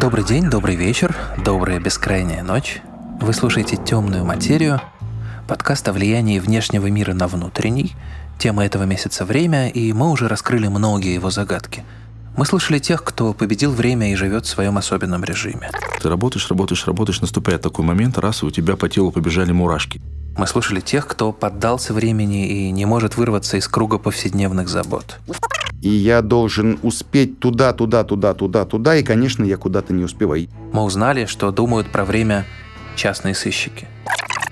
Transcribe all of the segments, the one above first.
Добрый день, добрый вечер, добрая бескрайняя ночь. Вы слушаете «Темную материю», подкаст о влиянии внешнего мира на внутренний. Тема этого месяца – время, и мы уже раскрыли многие его загадки. Мы слышали тех, кто победил время и живет в своем особенном режиме. Ты работаешь, работаешь, работаешь, наступает такой момент, раз, и у тебя по телу побежали мурашки. Мы слушали тех, кто поддался времени и не может вырваться из круга повседневных забот. И я должен успеть туда, туда, туда, туда, туда, и, конечно, я куда-то не успеваю. Мы узнали, что думают про время частные сыщики.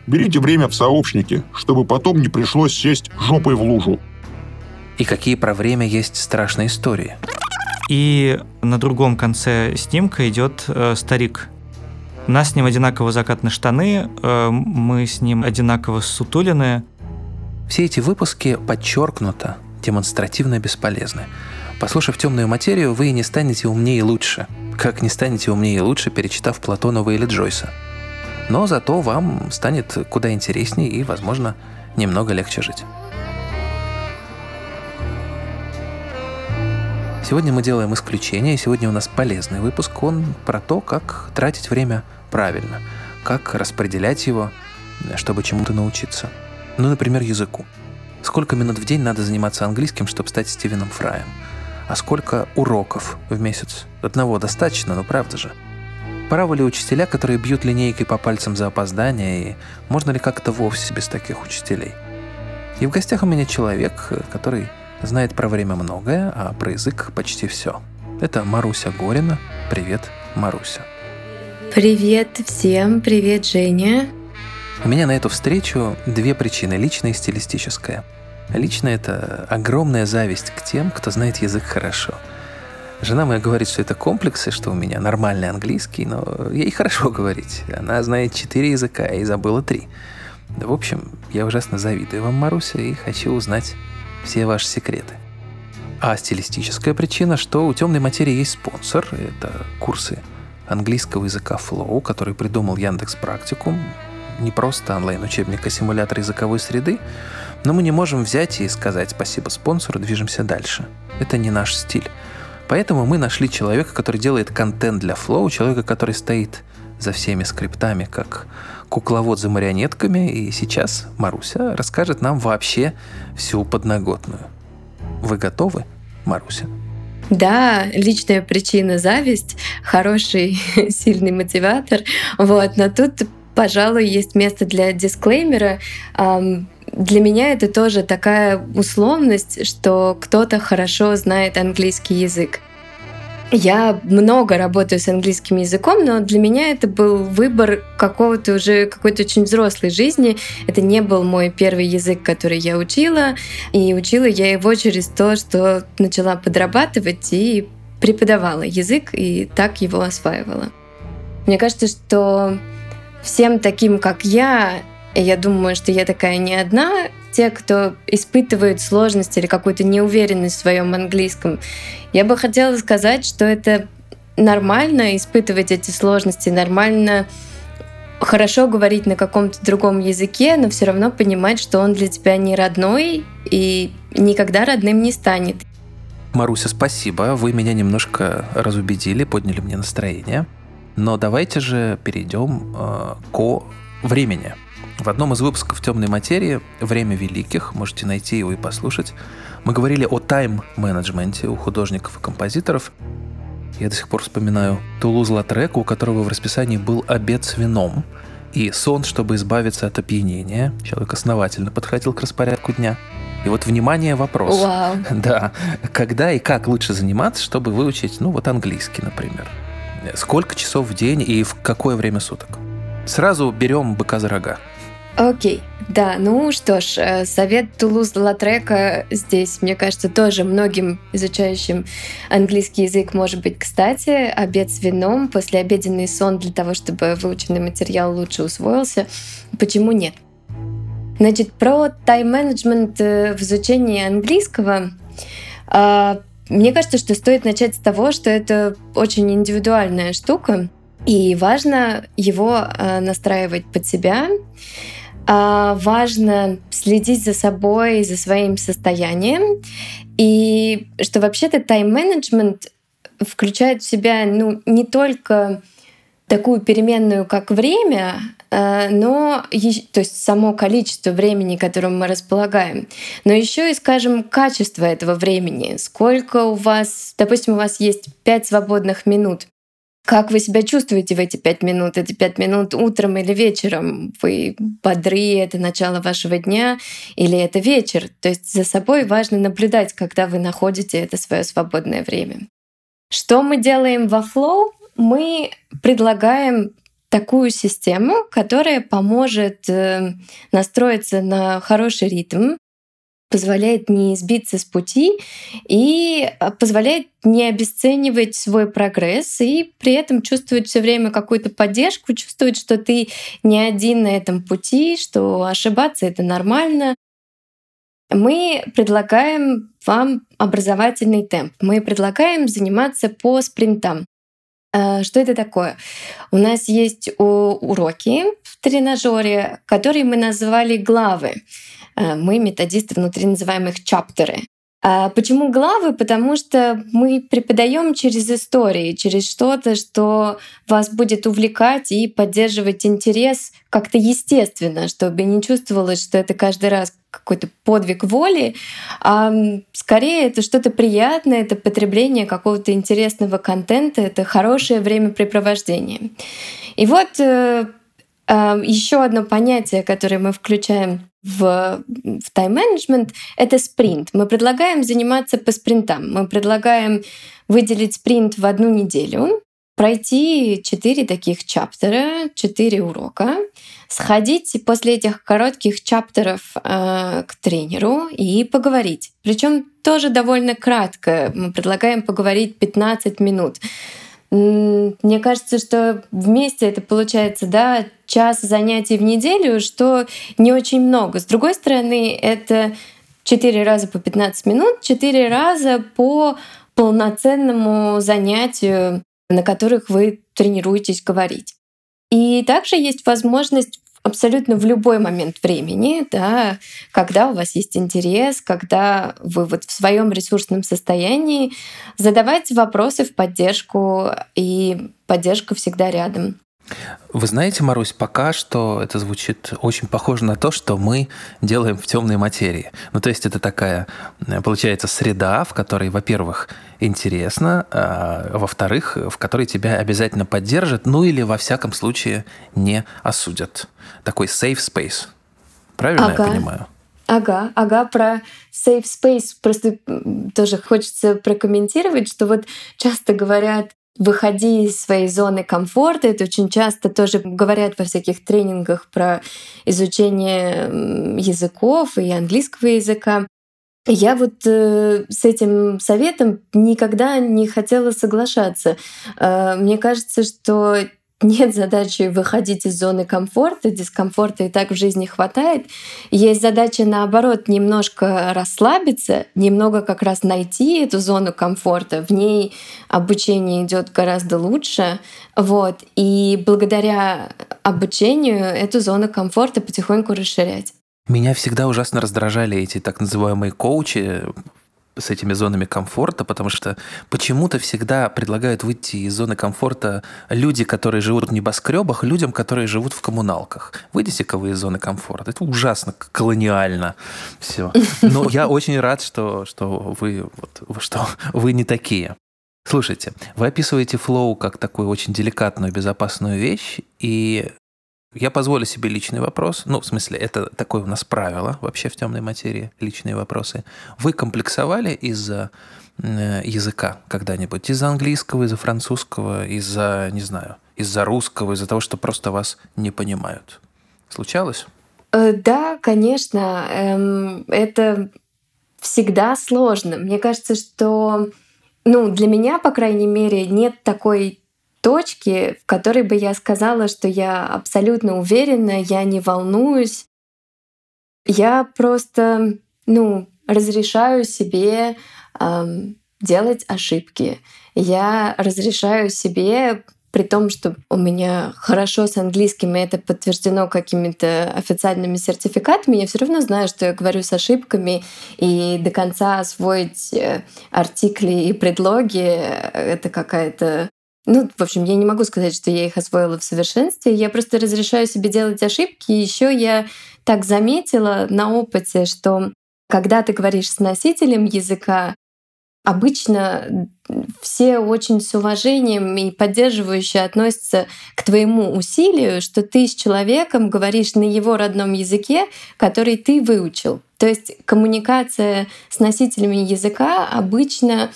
Берите время в сообщники, чтобы потом не пришлось сесть жопой в лужу. И какие про время есть страшные истории. И на другом конце снимка идет э, старик. У нас с ним одинаково закатные штаны, э, мы с ним одинаково сутулины. Все эти выпуски подчеркнуто демонстративно бесполезны. Послушав темную материю, вы не станете умнее и лучше. Как не станете умнее и лучше, перечитав Платонова или Джойса. Но зато вам станет куда интереснее и, возможно, немного легче жить. Сегодня мы делаем исключение, сегодня у нас полезный выпуск, он про то, как тратить время правильно, как распределять его, чтобы чему-то научиться. Ну, например, языку. Сколько минут в день надо заниматься английским, чтобы стать Стивеном Фраем? А сколько уроков в месяц? Одного достаточно, но правда же. Правы ли учителя, которые бьют линейкой по пальцам за опоздание, и можно ли как-то вовсе без таких учителей? И в гостях у меня человек, который знает про время многое, а про язык почти все. Это Маруся Горина. Привет, Маруся. Привет всем, привет, Женя. У меня на эту встречу две причины, личная и стилистическая – Лично это огромная зависть к тем, кто знает язык хорошо. Жена моя говорит, что это комплексы, что у меня нормальный английский, но ей хорошо говорить. Она знает четыре языка и забыла три. Да, в общем, я ужасно завидую вам, Маруся, и хочу узнать все ваши секреты. А стилистическая причина, что у темной материи есть спонсор. Это курсы английского языка Flow, который придумал Яндекс Практикум. Не просто онлайн-учебник, а симулятор языковой среды. Но мы не можем взять и сказать спасибо спонсору, движемся дальше. Это не наш стиль. Поэтому мы нашли человека, который делает контент для Flow, человека, который стоит за всеми скриптами, как кукловод за марионетками, и сейчас Маруся расскажет нам вообще всю подноготную. Вы готовы, Маруся? Да, личная причина зависть, хороший, сильный мотиватор. Вот, но тут, пожалуй, есть место для дисклеймера для меня это тоже такая условность, что кто-то хорошо знает английский язык. Я много работаю с английским языком, но для меня это был выбор какого-то уже какой-то очень взрослой жизни. Это не был мой первый язык, который я учила, и учила я его через то, что начала подрабатывать и преподавала язык, и так его осваивала. Мне кажется, что всем таким, как я, я думаю, что я такая не одна. Те, кто испытывает сложность или какую-то неуверенность в своем английском, я бы хотела сказать, что это нормально испытывать эти сложности, нормально хорошо говорить на каком-то другом языке, но все равно понимать, что он для тебя не родной и никогда родным не станет. Маруся, спасибо. Вы меня немножко разубедили, подняли мне настроение. Но давайте же перейдем э, к времени. В одном из выпусков «Темной материи» «Время великих», можете найти его и послушать, мы говорили о тайм-менеджменте у художников и композиторов. Я до сих пор вспоминаю Тулуз Латрека, у которого в расписании был обед с вином и сон, чтобы избавиться от опьянения. Человек основательно подходил к распорядку дня. И вот, внимание, вопрос. Вау. Да. Когда и как лучше заниматься, чтобы выучить, ну, вот английский, например? Сколько часов в день и в какое время суток? Сразу берем быка за рога. Окей, да, ну что ж, э, совет Тулуз Латрека здесь, мне кажется, тоже многим изучающим английский язык может быть кстати. Обед с вином, послеобеденный сон для того, чтобы выученный материал лучше усвоился. Почему нет? Значит, про тайм-менеджмент э, в изучении английского. А, мне кажется, что стоит начать с того, что это очень индивидуальная штука, и важно его э, настраивать под себя. А, важно следить за собой, за своим состоянием. И что вообще-то тайм-менеджмент включает в себя ну, не только такую переменную, как время, э, но то есть само количество времени, которым мы располагаем, но еще и, скажем, качество этого времени. Сколько у вас, допустим, у вас есть пять свободных минут. Как вы себя чувствуете в эти пять минут? Эти пять минут утром или вечером? Вы бодры, это начало вашего дня или это вечер? То есть за собой важно наблюдать, когда вы находите это свое свободное время. Что мы делаем во Flow? Мы предлагаем такую систему, которая поможет э, настроиться на хороший ритм, позволяет не сбиться с пути и а, позволяет не обесценивать свой прогресс и при этом чувствовать все время какую-то поддержку, чувствовать, что ты не один на этом пути, что ошибаться это нормально. Мы предлагаем вам образовательный темп. Мы предлагаем заниматься по спринтам. А, что это такое? У нас есть уроки в тренажере, которые мы назвали главы. Э, мы, методисты, внутри называем их чаптеры. А почему главы? Потому что мы преподаем через истории, через что-то, что вас будет увлекать и поддерживать интерес как-то естественно, чтобы не чувствовалось, что это каждый раз какой-то подвиг воли, а скорее это что-то приятное, это потребление какого-то интересного контента, это хорошее времяпрепровождение. И вот э, еще одно понятие, которое мы включаем в, в тайм-менеджмент — это спринт. Мы предлагаем заниматься по спринтам. Мы предлагаем выделить спринт в одну неделю, пройти четыре таких чаптера, четыре урока, сходить после этих коротких чаптеров э, к тренеру и поговорить. Причем тоже довольно кратко. Мы предлагаем поговорить 15 минут. Мне кажется, что вместе это получается, да, час занятий в неделю, что не очень много. С другой стороны, это 4 раза по 15 минут, 4 раза по полноценному занятию, на которых вы тренируетесь говорить. И также есть возможность абсолютно в любой момент времени, да, когда у вас есть интерес, когда вы вот в своем ресурсном состоянии, задавать вопросы в поддержку, и поддержка всегда рядом. Вы знаете, Марусь, пока что это звучит очень похоже на то, что мы делаем в темной материи. Ну, то есть это такая, э, получается, среда, в которой, во-первых, интересно, а во-вторых, в которой тебя обязательно поддержат, ну или, во всяком случае, не осудят. Такой safe space. Правильно ага. я понимаю? Ага, ага, про safe space просто тоже хочется прокомментировать, что вот часто говорят, выходи из своей зоны комфорта. Это очень часто тоже говорят во всяких тренингах про изучение языков и английского языка. Я вот э, с этим советом никогда не хотела соглашаться. Э, мне кажется, что нет задачи выходить из зоны комфорта, дискомфорта и так в жизни хватает. Есть задача, наоборот, немножко расслабиться, немного как раз найти эту зону комфорта. В ней обучение идет гораздо лучше. Вот. И благодаря обучению эту зону комфорта потихоньку расширять. Меня всегда ужасно раздражали эти так называемые коучи, с этими зонами комфорта, потому что почему-то всегда предлагают выйти из зоны комфорта люди, которые живут в небоскребах, людям, которые живут в коммуналках. Выйдите-ка вы из зоны комфорта. Это ужасно колониально все. Но я очень рад, что, что, вы, вот, что вы не такие. Слушайте, вы описываете флоу как такую очень деликатную, безопасную вещь, и я позволю себе личный вопрос. Ну, в смысле, это такое у нас правило вообще в темной материи, личные вопросы. Вы комплексовали из-за э, языка когда-нибудь? Из-за английского, из-за французского, из-за, не знаю, из-за русского, из-за того, что просто вас не понимают? Случалось? Э, да, конечно. Эм, это всегда сложно. Мне кажется, что ну, для меня, по крайней мере, нет такой точки, в которой бы я сказала, что я абсолютно уверена, я не волнуюсь. Я просто, ну, разрешаю себе эм, делать ошибки. Я разрешаю себе при том, что у меня хорошо с английским, и это подтверждено какими-то официальными сертификатами, я все равно знаю, что я говорю с ошибками, и до конца освоить э, артикли и предлоги — это какая-то ну, в общем, я не могу сказать, что я их освоила в совершенстве. Я просто разрешаю себе делать ошибки. Еще я так заметила на опыте, что когда ты говоришь с носителем языка, обычно все очень с уважением и поддерживающе относятся к твоему усилию, что ты с человеком говоришь на его родном языке, который ты выучил. То есть коммуникация с носителями языка обычно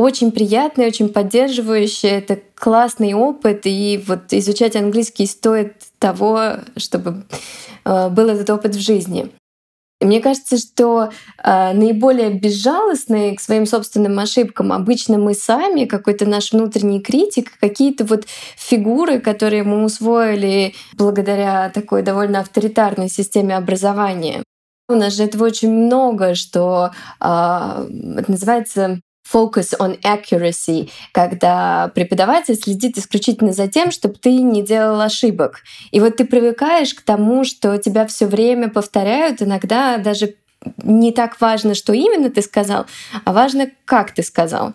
очень приятная, очень поддерживающая. Это классный опыт, и вот изучать английский стоит того, чтобы э, был этот опыт в жизни. Мне кажется, что э, наиболее безжалостные к своим собственным ошибкам обычно мы сами, какой-то наш внутренний критик, какие-то вот фигуры, которые мы усвоили благодаря такой довольно авторитарной системе образования. У нас же этого очень много, что э, это называется focus on accuracy, когда преподаватель следит исключительно за тем, чтобы ты не делал ошибок. И вот ты привыкаешь к тому, что тебя все время повторяют, иногда даже не так важно, что именно ты сказал, а важно, как ты сказал.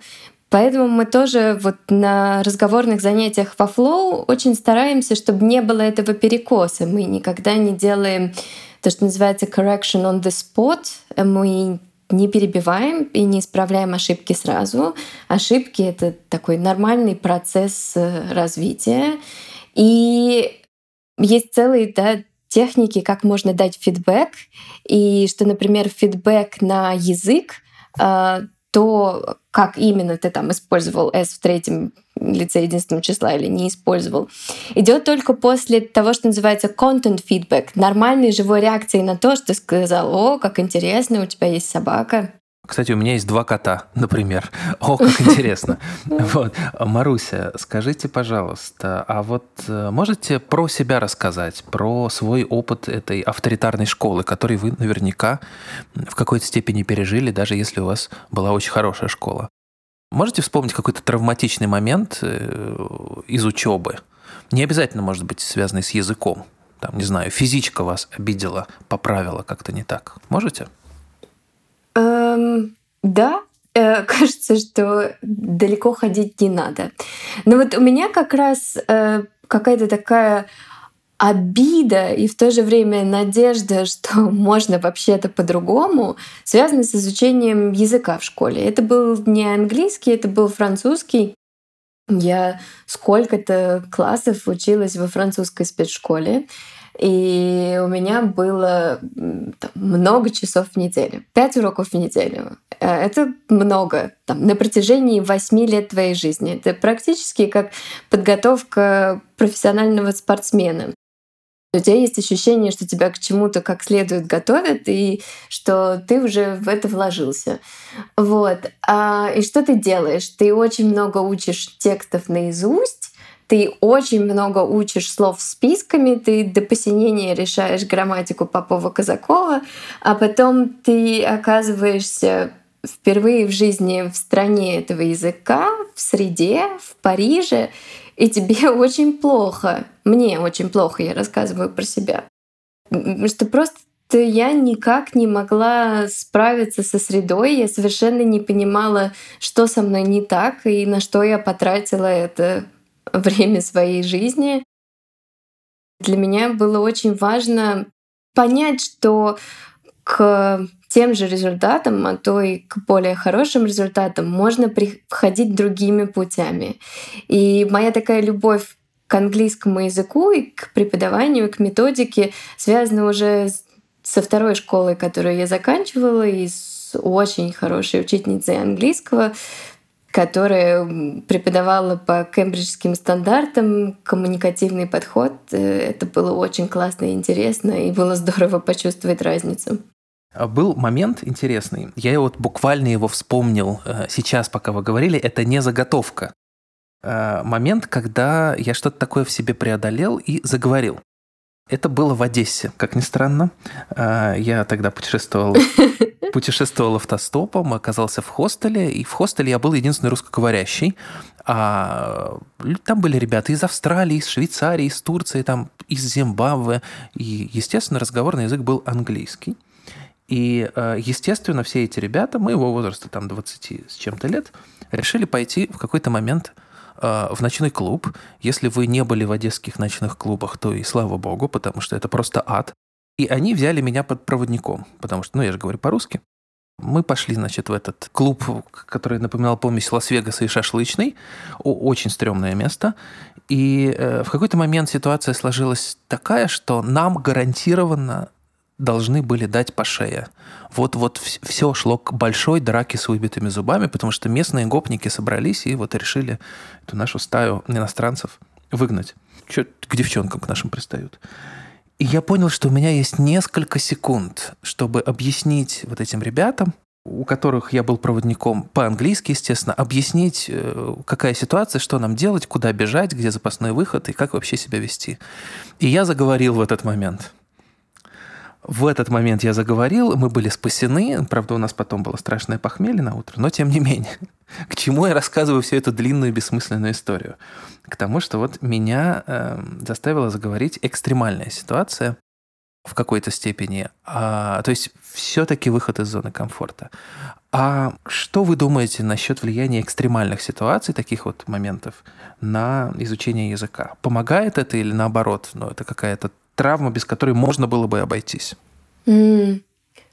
Поэтому мы тоже вот на разговорных занятиях во Flow очень стараемся, чтобы не было этого перекоса. Мы никогда не делаем то, что называется correction on the spot. Мы не перебиваем и не исправляем ошибки сразу. Ошибки — это такой нормальный процесс э, развития. И есть целые да, техники, как можно дать фидбэк. И что, например, фидбэк на язык э, то, как именно ты там использовал S в третьем лице единственного числа или не использовал, идет только после того, что называется content feedback, нормальной живой реакции на то, что ты сказал, о, как интересно, у тебя есть собака. Кстати, у меня есть два кота, например. О, как интересно. Вот. Маруся, скажите, пожалуйста, а вот э, можете про себя рассказать, про свой опыт этой авторитарной школы, который вы наверняка в какой-то степени пережили, даже если у вас была очень хорошая школа. Можете вспомнить какой-то травматичный момент э, из учебы? Не обязательно, может быть, связанный с языком. Там, не знаю, физичка вас обидела, поправила как-то не так. Можете? Эм, да, э, кажется, что далеко ходить не надо. Но вот у меня как раз э, какая-то такая обида и в то же время надежда, что можно вообще-то по-другому, связана с изучением языка в школе. Это был не английский, это был французский. Я сколько-то классов училась во французской спецшколе. И у меня было там, много часов в неделю. Пять уроков в неделю. Э, это много. Там, на протяжении восьми лет твоей жизни. Это практически как подготовка профессионального спортсмена. У тебя есть ощущение, что тебя к чему-то как следует готовят, и что ты уже в это вложился. Вот. А, и что ты делаешь? Ты очень много учишь текстов наизусть, ты очень много учишь слов списками, ты до посинения решаешь грамматику Попова-Казакова, а потом ты оказываешься впервые в жизни в стране этого языка, в среде, в Париже, и тебе очень плохо. Мне очень плохо, я рассказываю про себя. Что просто я никак не могла справиться со средой, я совершенно не понимала, что со мной не так и на что я потратила это время своей жизни. Для меня было очень важно понять, что к тем же результатам, а то и к более хорошим результатам можно приходить другими путями. И моя такая любовь к английскому языку и к преподаванию, и к методике связана уже со второй школой, которую я заканчивала, и с очень хорошей учительницей английского, которая преподавала по кембриджским стандартам коммуникативный подход. Э, это было очень классно и интересно, и было здорово почувствовать разницу. А был момент интересный. Я вот буквально его вспомнил э, сейчас, пока вы говорили. Это не заготовка. Э, момент, когда я что-то такое в себе преодолел и заговорил. Это было в Одессе, как ни странно. А, я тогда путешествовал, путешествовал автостопом, оказался в хостеле, и в хостеле я был единственный русскоговорящий. А там были ребята из Австралии, из Швейцарии, из Турции, там, из Зимбабве. И, естественно, разговорный язык был английский. И, а, естественно, все эти ребята, моего возраста, там 20 с чем-то лет, решили пойти в какой-то момент в ночной клуб. Если вы не были в одесских ночных клубах, то и слава богу, потому что это просто ад. И они взяли меня под проводником, потому что, ну, я же говорю по-русски. Мы пошли, значит, в этот клуб, который напоминал помесь Лас-Вегаса и шашлычный. Очень стрёмное место. И э, в какой-то момент ситуация сложилась такая, что нам гарантированно должны были дать по шее. Вот-вот все шло к большой драке с выбитыми зубами, потому что местные гопники собрались и вот решили эту нашу стаю иностранцев выгнать. Че к девчонкам к нашим пристают. И я понял, что у меня есть несколько секунд, чтобы объяснить вот этим ребятам, у которых я был проводником по-английски, естественно, объяснить, э, какая ситуация, что нам делать, куда бежать, где запасной выход и как вообще себя вести. И я заговорил в этот момент – в этот момент я заговорил, мы были спасены. Правда, у нас потом было страшное похмелье на утро, но тем не менее. К чему я рассказываю всю эту длинную бессмысленную историю? К тому, что вот меня э, заставила заговорить экстремальная ситуация в какой-то степени. А, то есть все-таки выход из зоны комфорта. А что вы думаете насчет влияния экстремальных ситуаций, таких вот моментов, на изучение языка? Помогает это или наоборот? Ну, это какая-то травма, без которой можно было бы обойтись? Mm.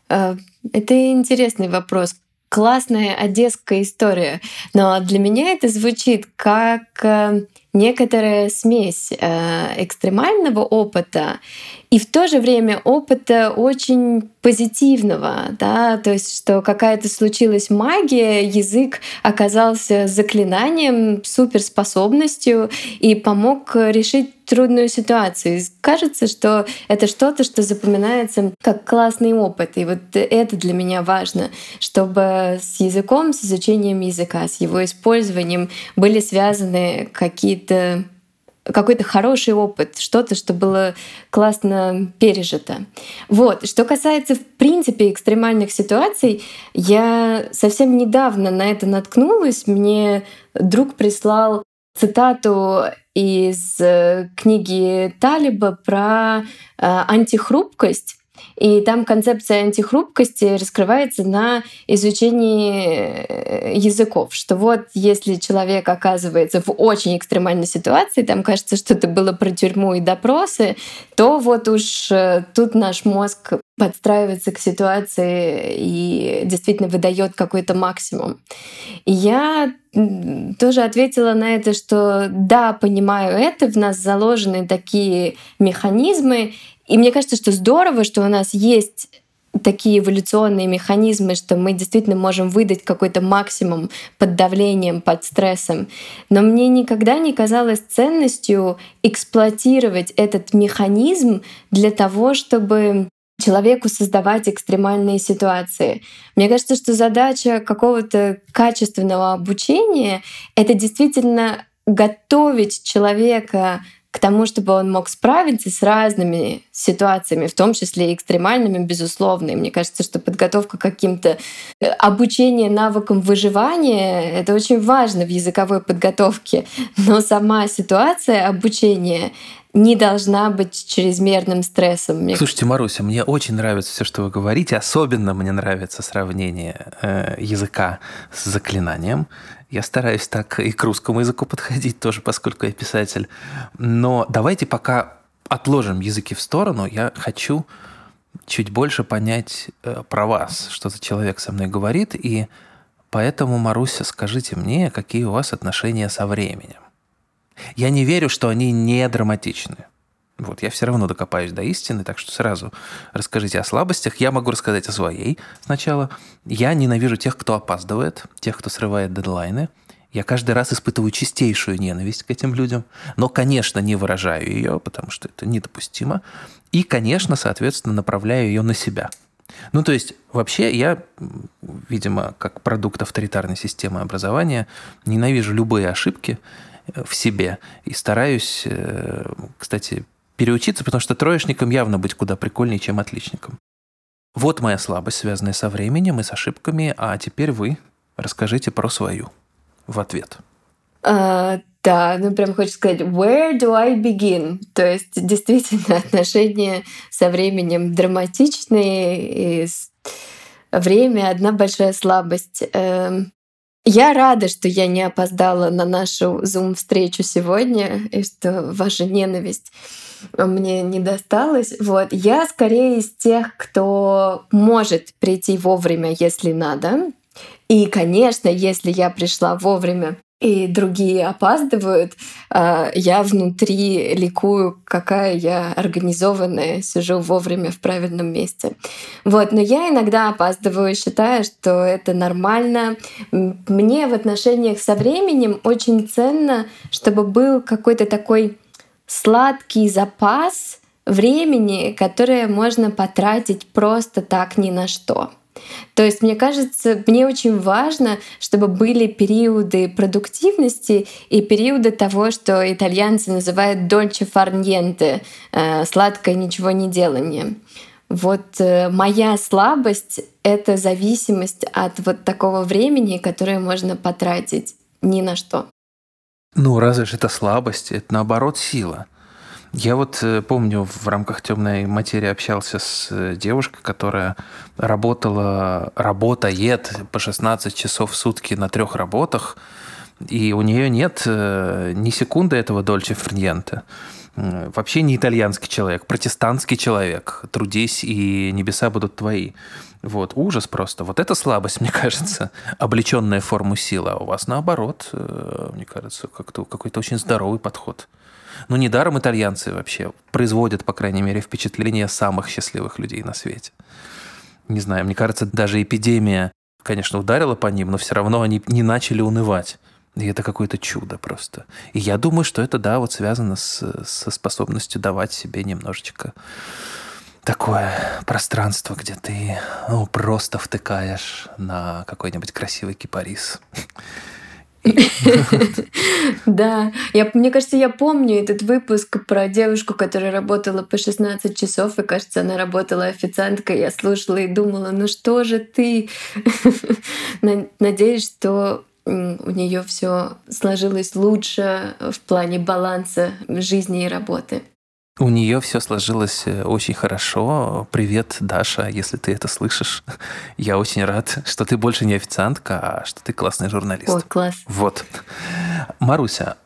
Это интересный вопрос. Классная одесская история. Но для меня это звучит как э, некоторая смесь э, экстремального опыта и в то же время опыта очень позитивного, да, то есть что какая-то случилась магия, язык оказался заклинанием, суперспособностью и помог решить трудную ситуацию. И кажется, что это что-то, что запоминается как классный опыт. И вот это для меня важно, чтобы с языком, с изучением языка, с его использованием были связаны какие-то какой-то хороший опыт, что-то, что было классно пережито. Вот. Что касается, в принципе, экстремальных ситуаций, я совсем недавно на это наткнулась. Мне друг прислал цитату из э, книги Талиба про э, антихрупкость. И там концепция антихрупкости раскрывается на изучении э, языков, что вот если человек оказывается в очень экстремальной ситуации, там кажется, что это было про тюрьму и допросы, то вот уж э, тут наш мозг подстраивается к ситуации и действительно выдает какой-то максимум. И я тоже ответила на это, что да, понимаю это, в нас заложены такие механизмы, и мне кажется, что здорово, что у нас есть такие эволюционные механизмы, что мы действительно можем выдать какой-то максимум под давлением, под стрессом. Но мне никогда не казалось ценностью эксплуатировать этот механизм для того, чтобы человеку создавать экстремальные ситуации. Мне кажется, что задача какого-то качественного обучения — это действительно готовить человека тому, чтобы он мог справиться с разными ситуациями, в том числе и экстремальными, безусловно. И мне кажется, что подготовка к каким-то э, обучение навыкам выживания — это очень важно в языковой подготовке. Но сама ситуация обучения не должна быть чрезмерным стрессом. Слушайте, Маруся, мне очень нравится все, что вы говорите. Особенно мне нравится сравнение э, языка с заклинанием. Я стараюсь так и к русскому языку подходить тоже, поскольку я писатель. Но давайте пока отложим языки в сторону. Я хочу чуть больше понять э, про вас, что за человек со мной говорит. И поэтому, Маруся, скажите мне, какие у вас отношения со временем. Я не верю, что они не драматичны. Вот, я все равно докопаюсь до истины, так что сразу расскажите о слабостях. Я могу рассказать о своей сначала. Я ненавижу тех, кто опаздывает, тех, кто срывает дедлайны. Я каждый раз испытываю чистейшую ненависть к этим людям, но, конечно, не выражаю ее, потому что это недопустимо. И, конечно, соответственно, направляю ее на себя. Ну, то есть, вообще, я, видимо, как продукт авторитарной системы образования, ненавижу любые ошибки в себе и стараюсь, э, кстати, переучиться, потому что троечником явно быть куда прикольнее, чем отличником. Вот моя слабость, связанная со временем и с ошибками, а теперь вы расскажите про свою в ответ. А, да, ну прям хочется сказать, where do I begin? То есть действительно отношения со временем драматичные, и время одна большая слабость. Эм, я рада, что я не опоздала на нашу Zoom-встречу сегодня, и что ваша ненависть мне не досталась. Вот. Я скорее из тех, кто может прийти вовремя, если надо. И, конечно, если я пришла вовремя, и другие опаздывают, а, я внутри ликую, какая я организованная, сижу вовремя в правильном месте. Вот, но я иногда опаздываю, считаю, что это нормально. Мне в отношениях со временем очень ценно, чтобы был какой-то такой сладкий запас времени, которое можно потратить просто так ни на что. То есть, мне кажется, мне очень важно, чтобы были периоды продуктивности и периоды того, что итальянцы называют дольче фарньенте, э, сладкое ничего не делание. Вот э, моя слабость — это зависимость от вот такого времени, которое можно потратить ни на что. Ну, разве же это слабость? Это наоборот сила. Я вот э, помню, в рамках темной материи общался с э, девушкой, которая работала, работает по 16 часов в сутки на трех работах, и у нее нет э, ни секунды этого дольче фрньента. Вообще не итальянский человек, протестантский человек. Трудись, и небеса будут твои. Вот, ужас просто. Вот это слабость, мне кажется, облеченная форму силы. А у вас наоборот, мне кажется, как-то какой-то очень здоровый подход. Ну, недаром итальянцы вообще производят, по крайней мере, впечатление самых счастливых людей на свете. Не знаю, мне кажется, даже эпидемия, конечно, ударила по ним, но все равно они не начали унывать. И это какое-то чудо просто. И я думаю, что это, да, вот связано с, со способностью давать себе немножечко такое пространство, где ты ну, просто втыкаешь на какой-нибудь красивый кипарис. Да, я, мне кажется, я помню этот выпуск про девушку, которая работала по 16 часов, и, кажется, она работала официанткой. Я слушала и думала, ну что же ты? Надеюсь, что у нее все сложилось лучше в плане баланса жизни и работы. У нее все сложилось э, очень хорошо. Привет, Даша, если ты это слышишь. Я очень рад, что ты больше не официантка, а что ты классный журналист. О, класс. Вот. Маруся,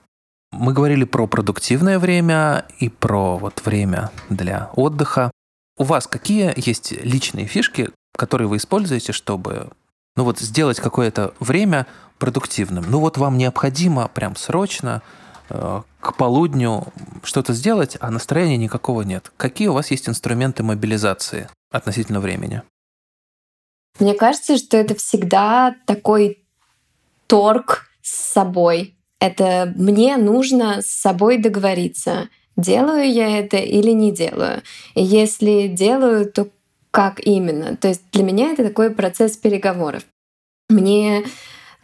мы говорили про продуктивное время и про вот время для отдыха. У вас какие есть личные фишки, которые вы используете, чтобы ну вот сделать какое-то время продуктивным? Ну вот вам необходимо прям срочно Э, к полудню что-то сделать, а настроения никакого нет. Какие у вас есть инструменты мобилизации относительно времени? Мне кажется, что это всегда такой торг с собой. Это мне нужно с собой договориться, делаю я это или не делаю. И если делаю, то как именно? То есть для меня это такой процесс переговоров. Мне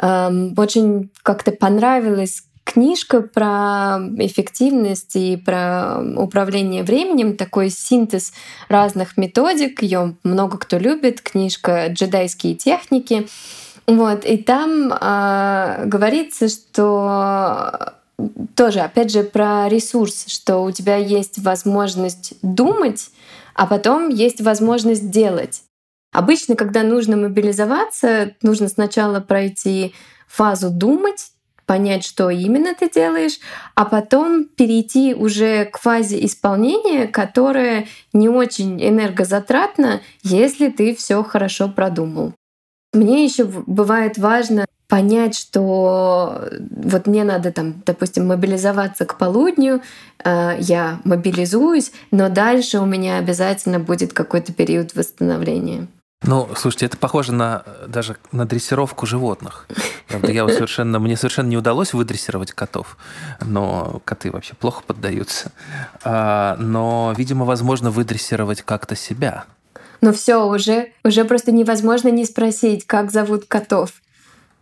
очень как-то понравилось, книжка про эффективность и про управление временем, такой синтез разных методик. Ее много кто любит. Книжка «Джедайские техники». Вот, и там э, говорится, что тоже, опять же, про ресурс, что у тебя есть возможность думать, а потом есть возможность делать. Обычно, когда нужно мобилизоваться, нужно сначала пройти фазу думать, понять, что именно ты делаешь, а потом перейти уже к фазе исполнения, которая не очень энергозатратна, если ты все хорошо продумал. Мне еще бывает важно понять, что вот мне надо там, допустим, мобилизоваться к полудню, э, я мобилизуюсь, но дальше у меня обязательно будет какой-то период восстановления. Ну, слушайте, это похоже на даже на дрессировку животных. Правда, я совершенно, мне совершенно не удалось выдрессировать котов, но коты вообще плохо поддаются. А, но, видимо, возможно выдрессировать как-то себя. Ну все, уже, уже просто невозможно не спросить, как зовут котов.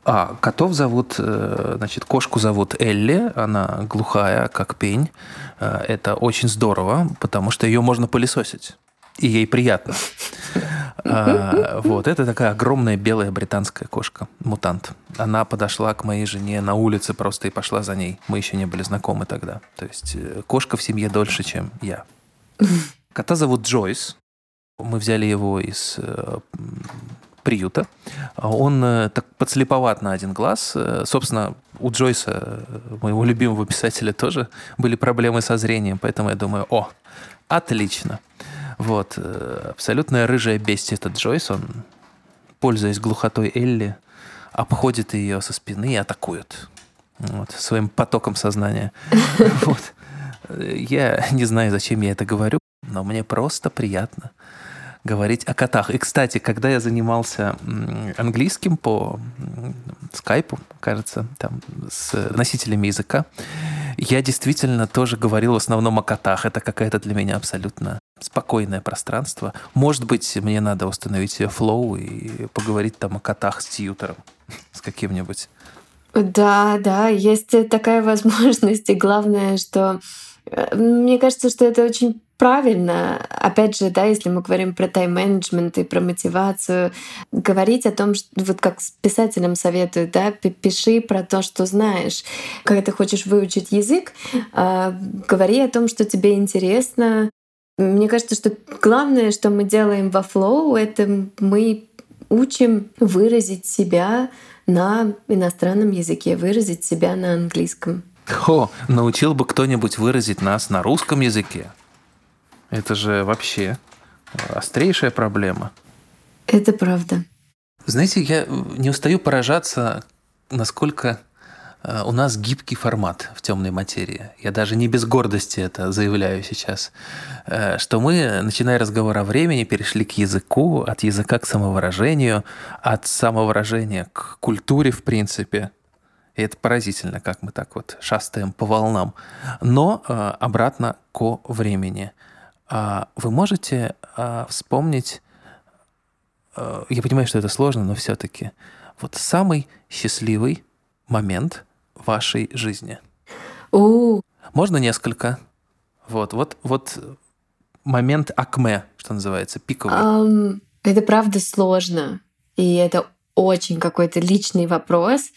А, котов зовут, э, значит, кошку зовут Элли, она глухая, как пень. Э, это очень здорово, потому что ее можно пылесосить, и ей приятно. А, вот, это такая огромная белая британская кошка, мутант. Она подошла к моей жене на улице просто и пошла за ней. Мы еще не были знакомы тогда. То есть э, кошка в семье дольше, чем я. Кота зовут Джойс. Мы взяли его из приюта. Он э, так подслеповат на один глаз. Э, собственно, у Джойса, э, моего любимого писателя, тоже были проблемы со зрением, поэтому я думаю, о, отлично. Вот, абсолютная рыжая бестия этот Джойс, он, пользуясь глухотой Элли, обходит ее со спины и атакует вот, своим потоком сознания. Вот. Я не знаю, зачем я это говорю, но мне просто приятно говорить о котах. И, кстати, когда я занимался английским по скайпу, кажется, там, с носителями языка, я действительно тоже говорил в основном о котах. Это какая-то для меня абсолютно спокойное пространство. Может быть, мне надо установить себе флоу и поговорить там о котах с тьютером, с каким-нибудь. Да, да, есть такая возможность. И главное, что э, мне кажется, что это очень правильно, опять же, да, если мы говорим про тайм-менеджмент и про мотивацию, говорить о том, что, вот как с писателям советуют, да, пиши про то, что знаешь. Когда ты хочешь выучить язык, э, говори о том, что тебе интересно. Мне кажется, что главное, что мы делаем во флоу, это мы учим выразить себя на иностранном языке, выразить себя на английском. О, научил бы кто-нибудь выразить нас на русском языке. Это же вообще острейшая проблема. Это правда. Знаете, я не устаю поражаться, насколько э, у нас гибкий формат в темной материи. Я даже не без гордости это заявляю сейчас. Э, что мы, начиная разговор о времени, перешли к языку, от языка к самовыражению, от самовыражения к культуре, в принципе. И это поразительно, как мы так вот шастаем по волнам. Но э, обратно ко времени – вы можете а, вспомнить, а, я понимаю, что это сложно, но все-таки, вот самый счастливый момент вашей жизни? У. Можно несколько? Вот, вот, вот момент акме, что называется, пиковый. Um, это правда сложно. И это очень какой-то личный вопрос.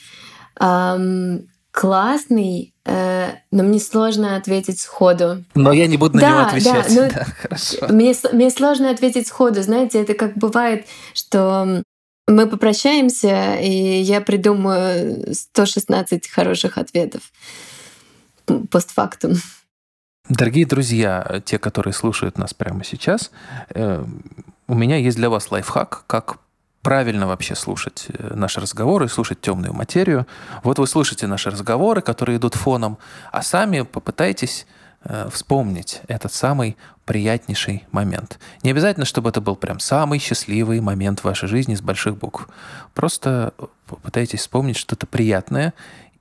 Um, классный, э, но мне сложно ответить сходу. Но я не буду на да, него отвечать. Да, ну, да, хорошо. Мне, мне сложно ответить сходу. Знаете, это как бывает, что мы попрощаемся, и я придумаю 116 хороших ответов постфактум. Дорогие друзья, те, которые слушают нас прямо сейчас, э, у меня есть для вас лайфхак, как правильно вообще слушать э, наши разговоры, слушать темную материю. Вот вы слышите наши разговоры, которые идут фоном, а сами попытайтесь э, вспомнить этот самый приятнейший момент. Не обязательно, чтобы это был прям самый счастливый момент в вашей жизни с больших букв. Просто попытайтесь вспомнить что-то приятное,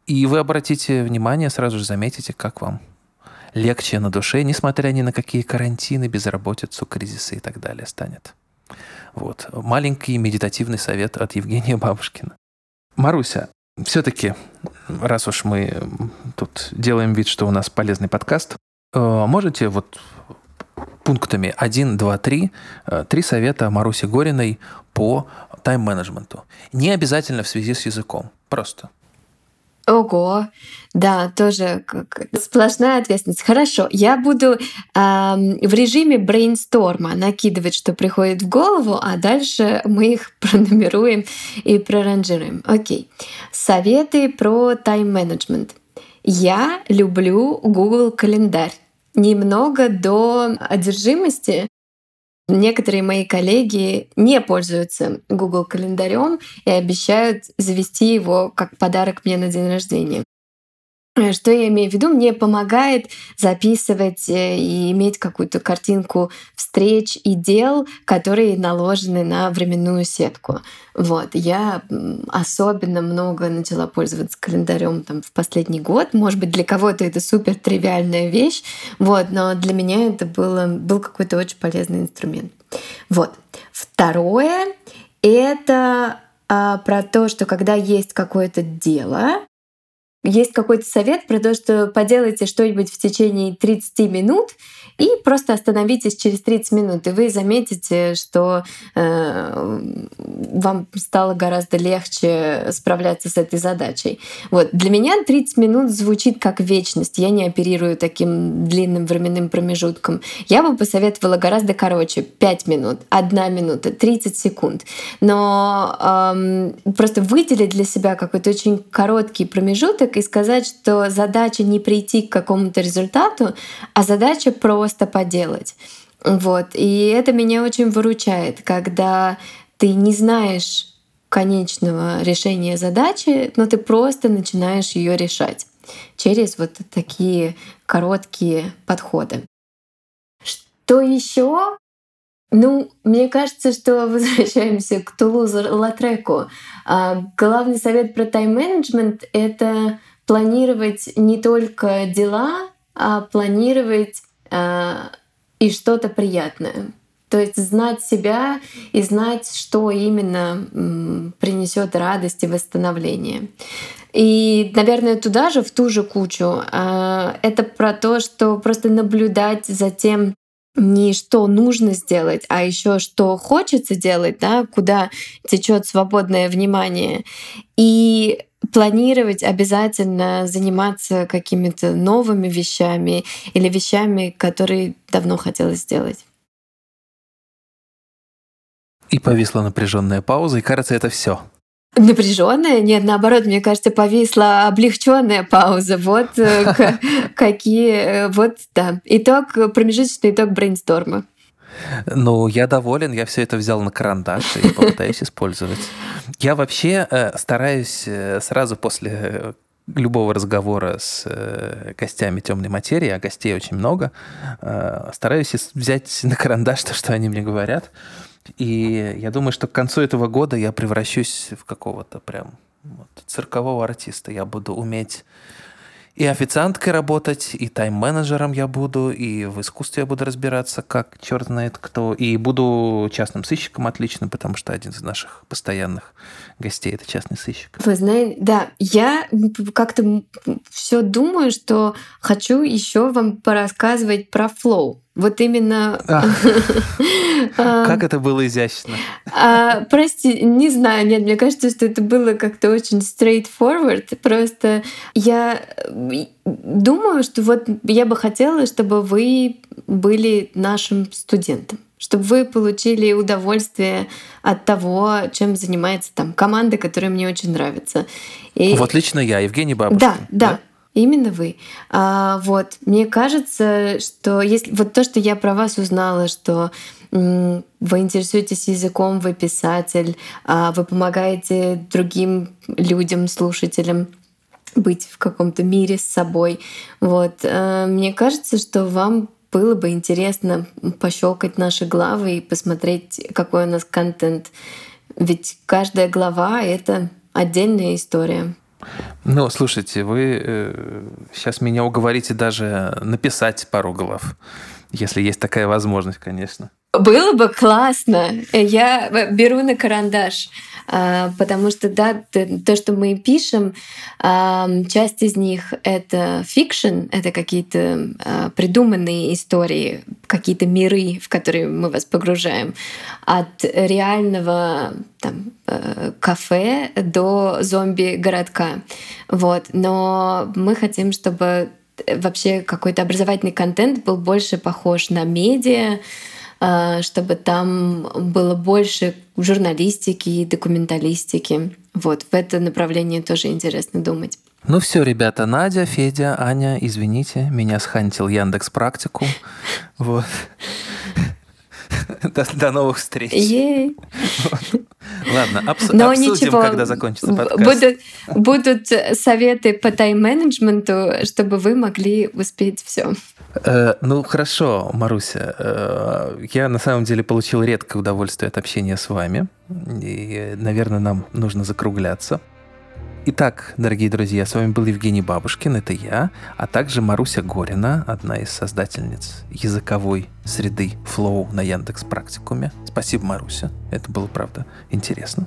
и вы обратите внимание, сразу же заметите, как вам легче на душе, несмотря ни на какие карантины, безработицу, кризисы и так далее станет. Вот. Маленький медитативный совет от Евгения Бабушкина. Маруся, все-таки, раз уж мы тут делаем вид, что у нас полезный подкаст, э, можете вот пунктами 1, 2, 3, три совета Маруси Гориной по тайм-менеджменту. Не обязательно в связи с языком, просто. Ого, да, тоже как сплошная ответственность. Хорошо, я буду э, в режиме брейнсторма накидывать, что приходит в голову, а дальше мы их пронумеруем и проранжируем. Окей. Советы про тайм-менеджмент. Я люблю Google календарь. Немного до одержимости, Некоторые мои коллеги не пользуются Google календарем и обещают завести его как подарок мне на день рождения. Э, что я имею в виду? Мне помогает записывать э, и иметь какую-то картинку встреч и дел, которые наложены на временную сетку. Вот. Я особенно много начала пользоваться календарем там, в последний год. Может быть, для кого-то это супер тривиальная вещь, вот, но для меня это было, был какой-то очень полезный инструмент. Вот. Второе — это а, про то, что когда есть какое-то дело, есть какой-то совет про то, что поделайте что-нибудь в течение 30 минут, и просто остановитесь через 30 минут, и вы заметите, что э, вам стало гораздо легче справляться с этой задачей. Вот. Для меня 30 минут звучит как вечность. Я не оперирую таким длинным временным промежутком. Я бы посоветовала гораздо короче. 5 минут, 1 минута, 30 секунд. Но эм, просто выделить для себя какой-то очень короткий промежуток и сказать, что задача не прийти к какому-то результату, а задача просто поделать. Вот. И это меня очень выручает, когда ты не знаешь конечного решения задачи, но ты просто начинаешь ее решать через вот такие короткие подходы. Что еще? Ну, мне кажется, что возвращаемся к Тулузу Латреку. А, главный совет про тайм-менеджмент — это планировать не только дела, а планировать а, и что-то приятное. То есть знать себя и знать, что именно принесет радость и восстановление. И, наверное, туда же, в ту же кучу, а, это про то, что просто наблюдать за тем, не что нужно сделать, а еще что хочется делать, да, куда течет свободное внимание. И планировать обязательно заниматься какими-то новыми вещами или вещами, которые давно хотелось сделать. И повисла напряженная пауза, и кажется, это все. Напряженная? Нет, наоборот, мне кажется, повисла облегченная пауза. Вот э, какие, э, вот да. Итог, промежуточный итог брейнсторма. Ну, я доволен, я все это взял на карандаш и попытаюсь использовать. Я вообще э, стараюсь э, сразу после любого разговора с э, гостями темной материи, а гостей очень много, э, стараюсь взять на карандаш то, что они мне говорят. И я думаю, что к концу этого года я превращусь в какого-то прям вот, циркового артиста. Я буду уметь и официанткой работать, и тайм-менеджером я буду, и в искусстве я буду разбираться, как черт знает кто, и буду частным сыщиком отлично, потому что один из наших постоянных гостей это частный сыщик. Вы знаете, да, я как-то все думаю, что хочу еще вам порассказывать про флоу. Вот именно... А, как это было изящно. А, прости, не знаю, нет, мне кажется, что это было как-то очень straightforward. Просто я думаю, что вот я бы хотела, чтобы вы были нашим студентом чтобы вы получили удовольствие от того, чем занимается там команда, которая мне очень нравится. И... Вот лично я, Евгений Бабушкин. Да, да. да? Именно вы. А, вот, мне кажется, что если вот то, что я про вас узнала, что вы интересуетесь языком, вы писатель, а, вы помогаете другим людям, слушателям быть в каком-то мире с собой. Вот, а, мне кажется, что вам было бы интересно пощелкать наши главы и посмотреть, какой у нас контент. Ведь каждая глава — это отдельная история. Ну, слушайте, вы э, сейчас меня уговорите даже написать пару глав, если есть такая возможность, конечно. Было бы классно. Я беру на карандаш. А, потому что, да, то, что мы пишем, а, часть из них — это fiction, это какие-то а, придуманные истории, какие-то миры, в которые мы вас погружаем. От реального там, э, кафе до зомби-городка. Вот. Но мы хотим, чтобы вообще какой-то образовательный контент был больше похож на медиа, чтобы там было больше журналистики и документалистики. Вот, в это направление тоже интересно думать. Ну все, ребята, Надя, Федя, Аня, извините, меня схантил Яндекс Практику. Вот. До, до новых встреч. Ей. Ладно, обс- Но обсудим, ничего, когда закончится подкаст. Будут, будут советы по тайм-менеджменту, чтобы вы могли успеть все. Э, ну, хорошо, Маруся. Э, я на самом деле получил редкое удовольствие от общения с вами. И, наверное, нам нужно закругляться. Итак, дорогие друзья, с вами был Евгений Бабушкин, это я, а также Маруся Горина, одна из создательниц языковой среды Flow на Яндекс Практикуме. Спасибо, Маруся. Это было, правда, интересно.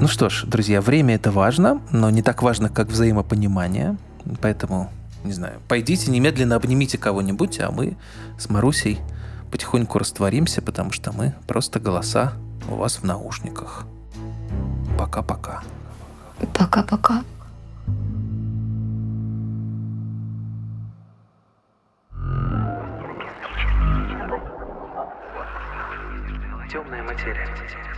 Ну что ж, друзья, время это важно, но не так важно, как взаимопонимание. Поэтому, не знаю, пойдите немедленно обнимите кого-нибудь, а мы с Марусей потихоньку растворимся, потому что мы просто голоса у вас в наушниках. Пока-пока. Пока-пока. Темная материя.